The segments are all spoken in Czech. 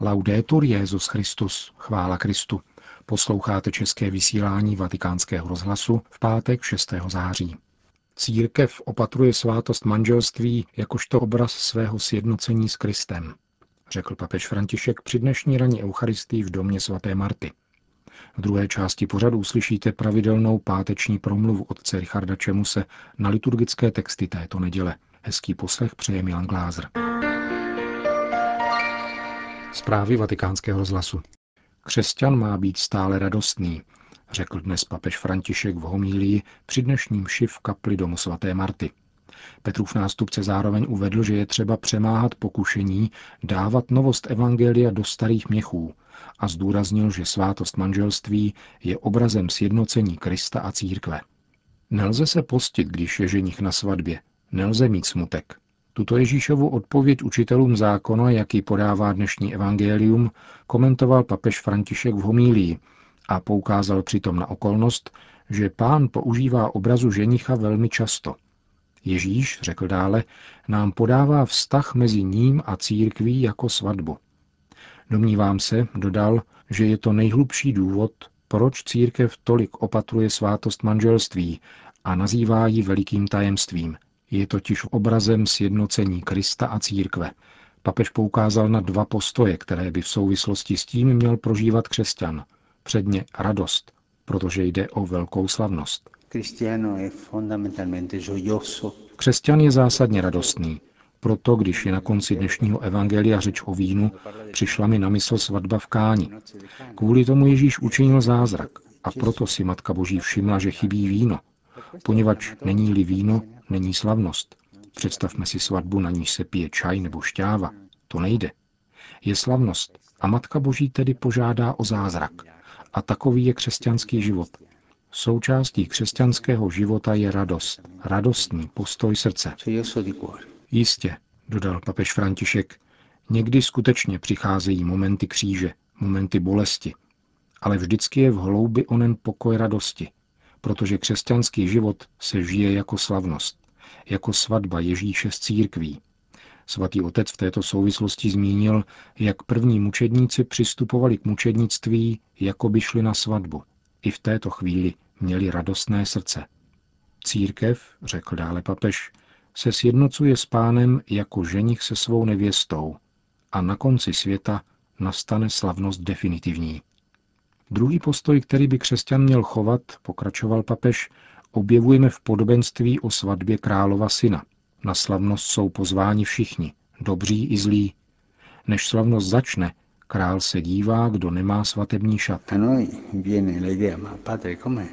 Laudetur Jezus Christus, chvála Kristu. Posloucháte české vysílání Vatikánského rozhlasu v pátek 6. září. Církev opatruje svátost manželství jakožto obraz svého sjednocení s Kristem, řekl papež František při dnešní raní Eucharistii v domě svaté Marty. V druhé části pořadu uslyšíte pravidelnou páteční promluvu otce Richarda Čemuse na liturgické texty této neděle. Hezký poslech přeje Milan Glázer. Zprávy vatikánského rozhlasu. Křesťan má být stále radostný, řekl dnes papež František v homílii při dnešním šiv v kapli domu svaté Marty. Petrův nástupce zároveň uvedl, že je třeba přemáhat pokušení dávat novost Evangelia do starých měchů a zdůraznil, že svátost manželství je obrazem sjednocení Krista a církve. Nelze se postit, když je ženich na svatbě. Nelze mít smutek. Tuto Ježíšovu odpověď učitelům zákona, jaký podává dnešní evangelium, komentoval papež František v homílii a poukázal přitom na okolnost, že pán používá obrazu ženicha velmi často. Ježíš, řekl dále, nám podává vztah mezi ním a církví jako svatbu. Domnívám se, dodal, že je to nejhlubší důvod, proč církev tolik opatruje svátost manželství a nazývá ji velikým tajemstvím, je totiž obrazem sjednocení Krista a církve. Papež poukázal na dva postoje, které by v souvislosti s tím měl prožívat křesťan. Předně radost, protože jde o velkou slavnost. Křesťan je zásadně radostný, proto, když je na konci dnešního evangelia řeč o vínu, přišla mi na mysl svatba v Káni. Kvůli tomu Ježíš učinil zázrak a proto si Matka Boží všimla, že chybí víno, poněvadž není-li víno, není slavnost. Představme si svatbu, na níž se pije čaj nebo šťáva. To nejde. Je slavnost a Matka Boží tedy požádá o zázrak. A takový je křesťanský život. Součástí křesťanského života je radost, radostný postoj srdce. Jistě, dodal papež František, někdy skutečně přicházejí momenty kříže, momenty bolesti, ale vždycky je v hloubi onen pokoj radosti, protože křesťanský život se žije jako slavnost, jako svatba Ježíše s církví. Svatý otec v této souvislosti zmínil, jak první mučedníci přistupovali k mučednictví, jako by šli na svatbu. I v této chvíli měli radostné srdce. Církev, řekl dále papež, se sjednocuje s pánem jako ženich se svou nevěstou a na konci světa nastane slavnost definitivní. Druhý postoj, který by křesťan měl chovat, pokračoval papež, objevujeme v podobenství o svatbě králova syna. Na slavnost jsou pozváni všichni, dobří i zlí. Než slavnost začne, král se dívá, kdo nemá svatební šat.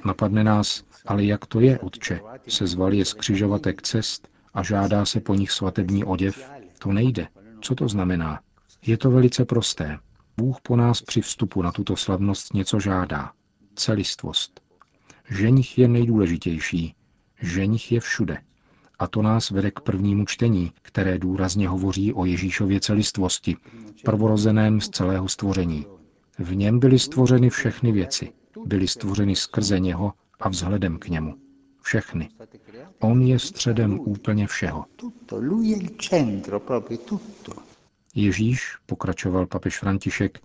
Napadne nás, ale jak to je, otče? Se zval je z křižovatek cest a žádá se po nich svatební oděv? To nejde. Co to znamená? Je to velice prosté. Bůh po nás při vstupu na tuto slavnost něco žádá. Celistvost. Ženich je nejdůležitější. Ženich je všude. A to nás vede k prvnímu čtení, které důrazně hovoří o Ježíšově celistvosti, prvorozeném z celého stvoření. V něm byly stvořeny všechny věci. Byly stvořeny skrze něho a vzhledem k němu. Všechny. On je středem úplně všeho. Ježíš, pokračoval papež František,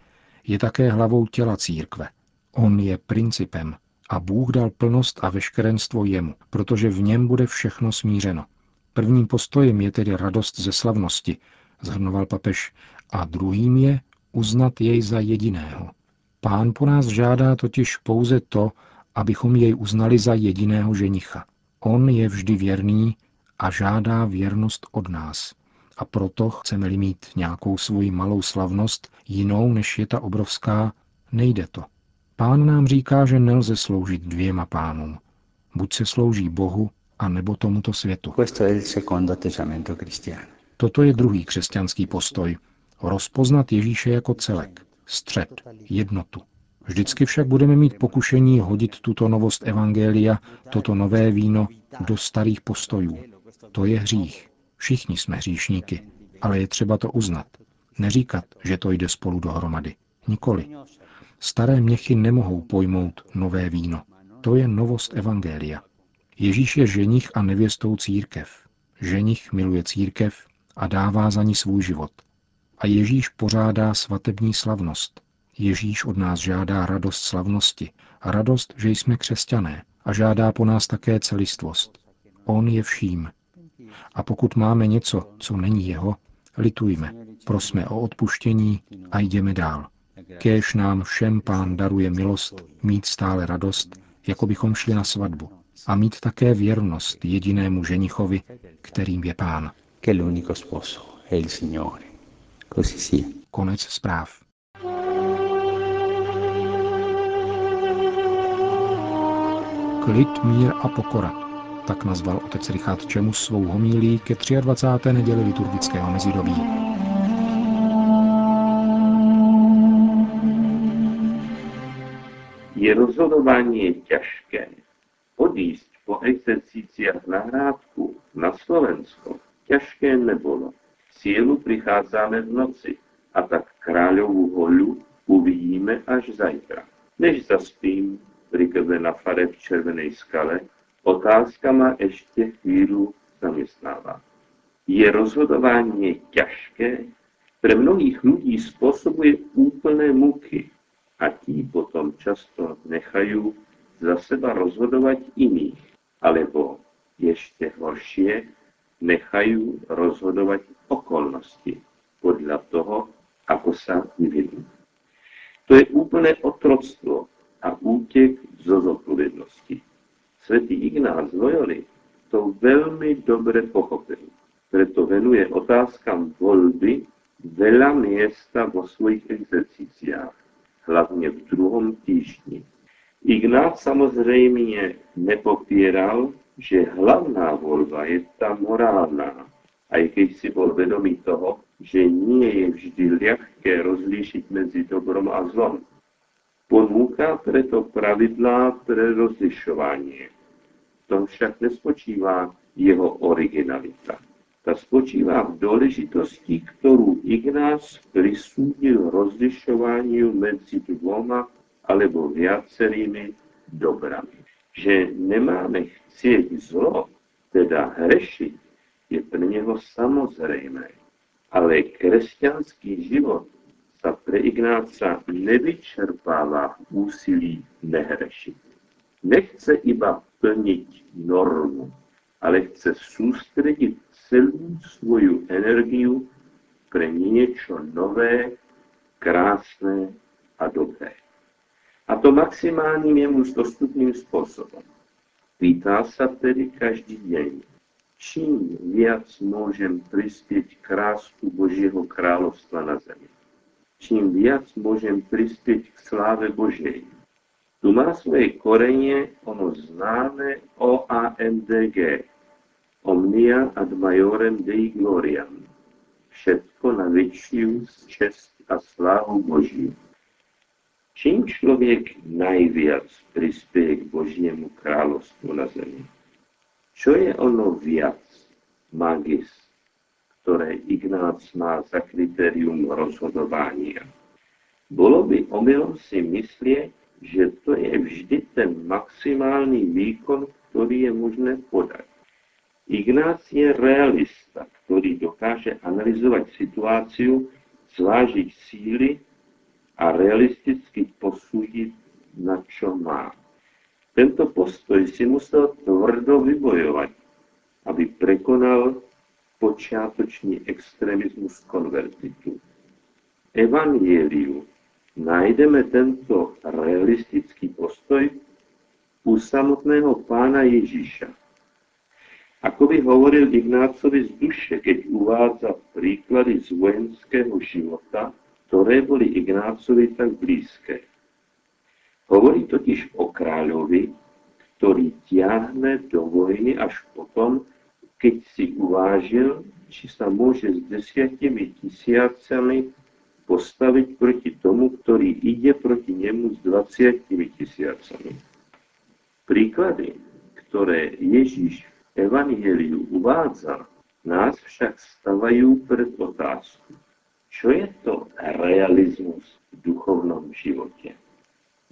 je také hlavou těla církve. On je principem a Bůh dal plnost a veškerenstvo jemu, protože v něm bude všechno smířeno. Prvním postojem je tedy radost ze slavnosti, zhrnoval papež, a druhým je uznat jej za jediného. Pán po nás žádá totiž pouze to, abychom jej uznali za jediného ženicha. On je vždy věrný a žádá věrnost od nás. A proto chceme-li mít nějakou svoji malou slavnost, jinou než je ta obrovská, nejde to. Pán nám říká, že nelze sloužit dvěma pánům. Buď se slouží Bohu, a nebo tomuto světu. Toto je druhý křesťanský postoj. Rozpoznat Ježíše jako celek, střed, jednotu. Vždycky však budeme mít pokušení hodit tuto novost Evangelia, toto nové víno, do starých postojů. To je hřích. Všichni jsme hříšníky, ale je třeba to uznat. Neříkat, že to jde spolu dohromady. Nikoli. Staré měchy nemohou pojmout nové víno. To je novost Evangelia. Ježíš je ženich a nevěstou církev. Ženich miluje církev a dává za ní svůj život. A Ježíš pořádá svatební slavnost. Ježíš od nás žádá radost slavnosti radost, že jsme křesťané a žádá po nás také celistvost. On je vším. A pokud máme něco, co není jeho, litujme, prosme o odpuštění a jdeme dál. Kéž nám všem pán daruje milost, mít stále radost, jako bychom šli na svatbu. A mít také věrnost jedinému ženichovi, kterým je pán. Konec zpráv. Klid, mír a pokora. Tak nazval otec Richard Čemus svou homílí ke 23. neděli liturgického mezidobí. Je rozhodování těžké. Odjíst po exercíciách na hrádku na Slovensko těžké nebylo. Sílu přicházíme v noci a tak kráľovú holu uvidíme až zajtra. Než zaspím, pri na fare v Červenej skale, otázka ma ešte chvíľu zamestnáva. Je rozhodování těžké? Pre mnohých lidí způsobuje úplné muky a tí potom často nechají za seba rozhodovat iných, alebo ještě horšie, nechají rozhodovat okolnosti podle toho, ako sa vyvinú. To je úplné otroctvo, a útěk zo zodpovědnosti. Svetý Ignác Loyoli to velmi dobře pochopil. Preto venuje otázkám volby veľa miesta vo svojich exercíciách, hlavně v druhom týždni. Ignác samozřejmě nepopíral, že hlavná volba je ta morálna, aj keď si bol vedomý toho, že nie je vždy ľahké rozlíšiť medzi dobrom a zlom. Ponúka preto pravidlá pre rozlišování. Tom však nespočívá jeho originalita. Ta spočívá v důležitosti, kterou Ignác prisúdil rozlišování mezi dvoma alebo viacerými dobrami. Že nemáme chcieť zlo, teda hrešiť, je pro něho samozřejmé. Ale křesťanský život sa pre Ignáca nevyčerpáva úsilí nehrešiť. Nechce iba plniť normu, ale chce sústrediť celú svoju energiu pre niečo nové, krásné a dobré. A to maximálním jemu dostupným spôsobom. Pýtá sa tedy každý deň, čím viac môžem prispieť krásku Božieho kráľovstva na zemi čím viac môžem prispieť k sláve Božej. Tu má svoje korenie ono známe OAMDG, Omnia ad majorem Dei Gloriam, všetko na väčšiu čest a slávu Božiu. Čím člověk najviac prispieje k Božiemu kráľovstvu na zemi? Čo je ono viac, magis, ktoré Ignác má za kritérium rozhodovania. Bolo by omylom si myslieť, že to je vždy ten maximálny výkon, ktorý je možné podať. Ignác je realista, ktorý dokáže analyzovať situáciu, zvážiť síly a realisticky posúdiť, na čo má. Tento postoj si musel tvrdo vybojovať, aby prekonal počátočný extremismus konvertitu. Evangeliu najdeme tento realistický postoj u samotného pána Ježíša. Ako by hovoril Ignácovi z duše, keď uvádza príklady z vojenského života, ktoré boli Ignácovi tak blízke. Hovorí totiž o kráľovi, ktorý tiahne do vojny až potom, keď si uvážil, či sa môže s desiatimi tisícami postaviť proti tomu, ktorý ide proti nemu s 20 tisícami. Príklady, ktoré Ježíš v Evangeliu uvádza, nás však stavajú pred otázku. Čo je to realizmus v duchovnom živote?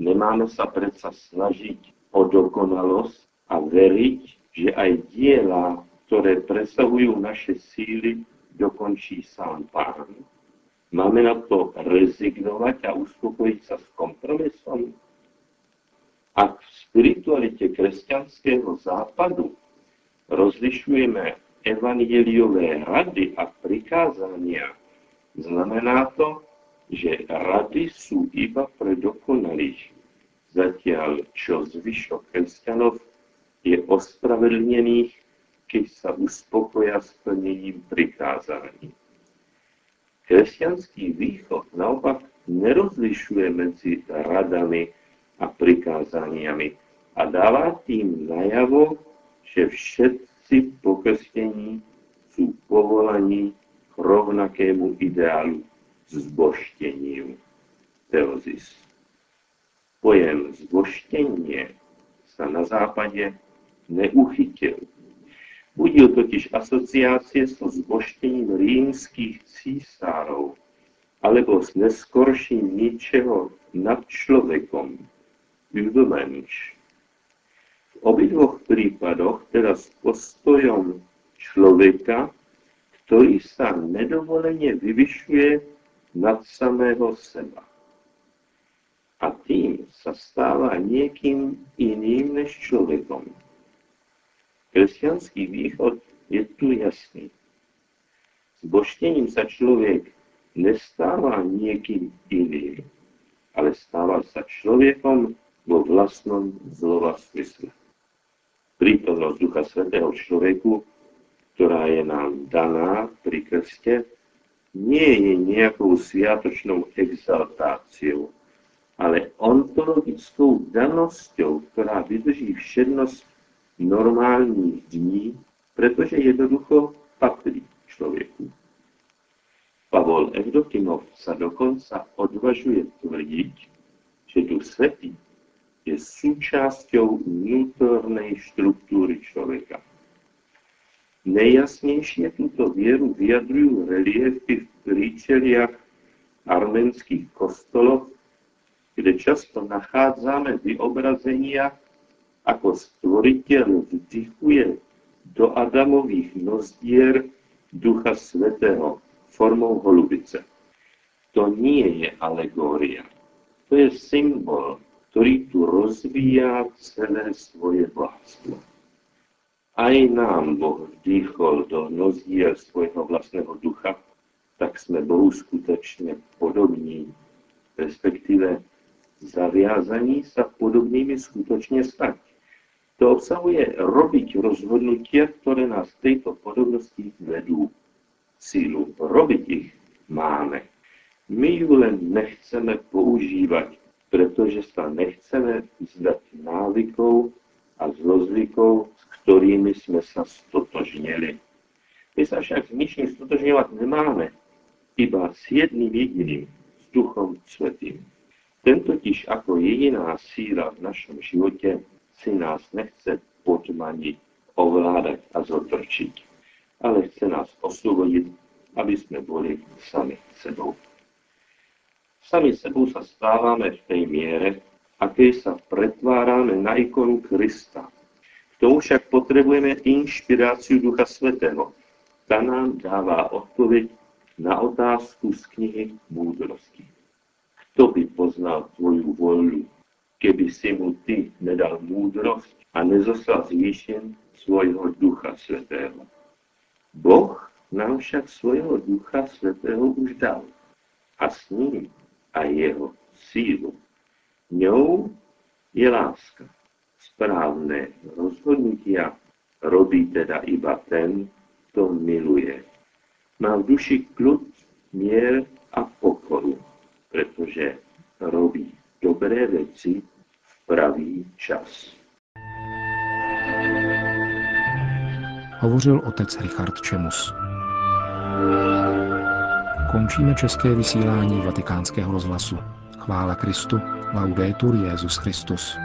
Nemáme sa predsa snažiť o dokonalosť a veriť, že aj diela ktoré presahujú naše síly, dokončí sám Pán. Máme na to rezignovat a uspokojit se s kompromisom? Ak v spiritualitě křesťanského západu rozlišujeme evangeliové rady a prikázání, znamená to, že rady jsou iba pre dokonalých, zatiaľ čo zvyšok kresťanov je ospravedlněných, keď sa uspokoja splněním prikázání. Kresťanský východ naopak nerozlišuje mezi radami a prikázániami a dává tým najavo, že všetci pokrstění jsou povolaní k rovnakému ideálu zboštěním. Teozis. Pojem zboštění se na západě neuchytil. Budil totiž asociácie so zboštěním rímských císárov alebo s neskorším ničeho nad človekom, Übermensch. V obidvoch prípadoch teda s postojom človeka, ktorý sa nedovolene vyvyšuje nad samého seba. A tým sa stáva niekým iným než človekom. Kresťanský východ je tu jasný. S boštením sa človek nestáva niekým iným, ale stáva sa človekom vo vlastnom zlova smysle. Prítomnosť Ducha Svetého človeku, ktorá je nám daná pri krste, nie je nejakou sviatočnou exaltáciou, ale ontologickou danosťou, ktorá vydrží všednosť normálních dní, pretože jednoducho patrí človeku. Pavol Evdokimov sa dokonca odvažuje tvrdiť, že Duch Svetý je súčasťou vnútornej štruktúry človeka. Nejjasnejšie túto vieru vyjadrujú reliefy v príčeliach arménskych kostolov, kde často nachádzame vyobrazenia, ako stvoriteľ vdychuje do Adamových nozdier Ducha Svetého formou holubice. To nie je alegória. To je symbol, ktorý tu rozvíja celé svoje bohatstvo. Aj nám Boh vdýchol do nozdiel svojho vlastného ducha, tak sme Bohu skutočne podobní, respektíve zaviazaní sa podobnými skutočne stať. To obsahuje robiť rozhodnutia, ktoré nás v tejto podobnosti vedú sílu. Robiť ich máme. My ju len nechceme používať, pretože sa nechceme vzdať návykov a zlozvykov, s ktorými sme sa stotožnili. My sa však s ničím stotožňovať nemáme, iba s jedným jediným, s Duchom Svetým. Ten totiž ako jediná síla v našom živote si nás nechce podmaniť, ovládať a zotrčiť ale chce nás oslobodiť, aby sme boli sami sebou. Sami sebou sa stávame v tej miere, akej sa pretvárame na ikonu Krista. K tomu však potrebujeme inšpiráciu Ducha Svetého. Tá nám dáva odpoveď na otázku z knihy Múdrosti. Kto by poznal tvoju voľu, keby si mu ty nedal múdrosť a nezoslal zvýšen svojho Ducha Svetého? Boh nám však svojho Ducha Svetého už dal a s ním a jeho sílu. Ňou je láska. Správne rozhodnutia robí teda iba ten, kto miluje. Má v duši kľud, mier a pokoru, pretože robí dobré veci v pravý čas. hovořil otec Richard Čemus. Končíme české vysílání vatikánského rozhlasu. Chvála Kristu, laudetur Jezus Christus.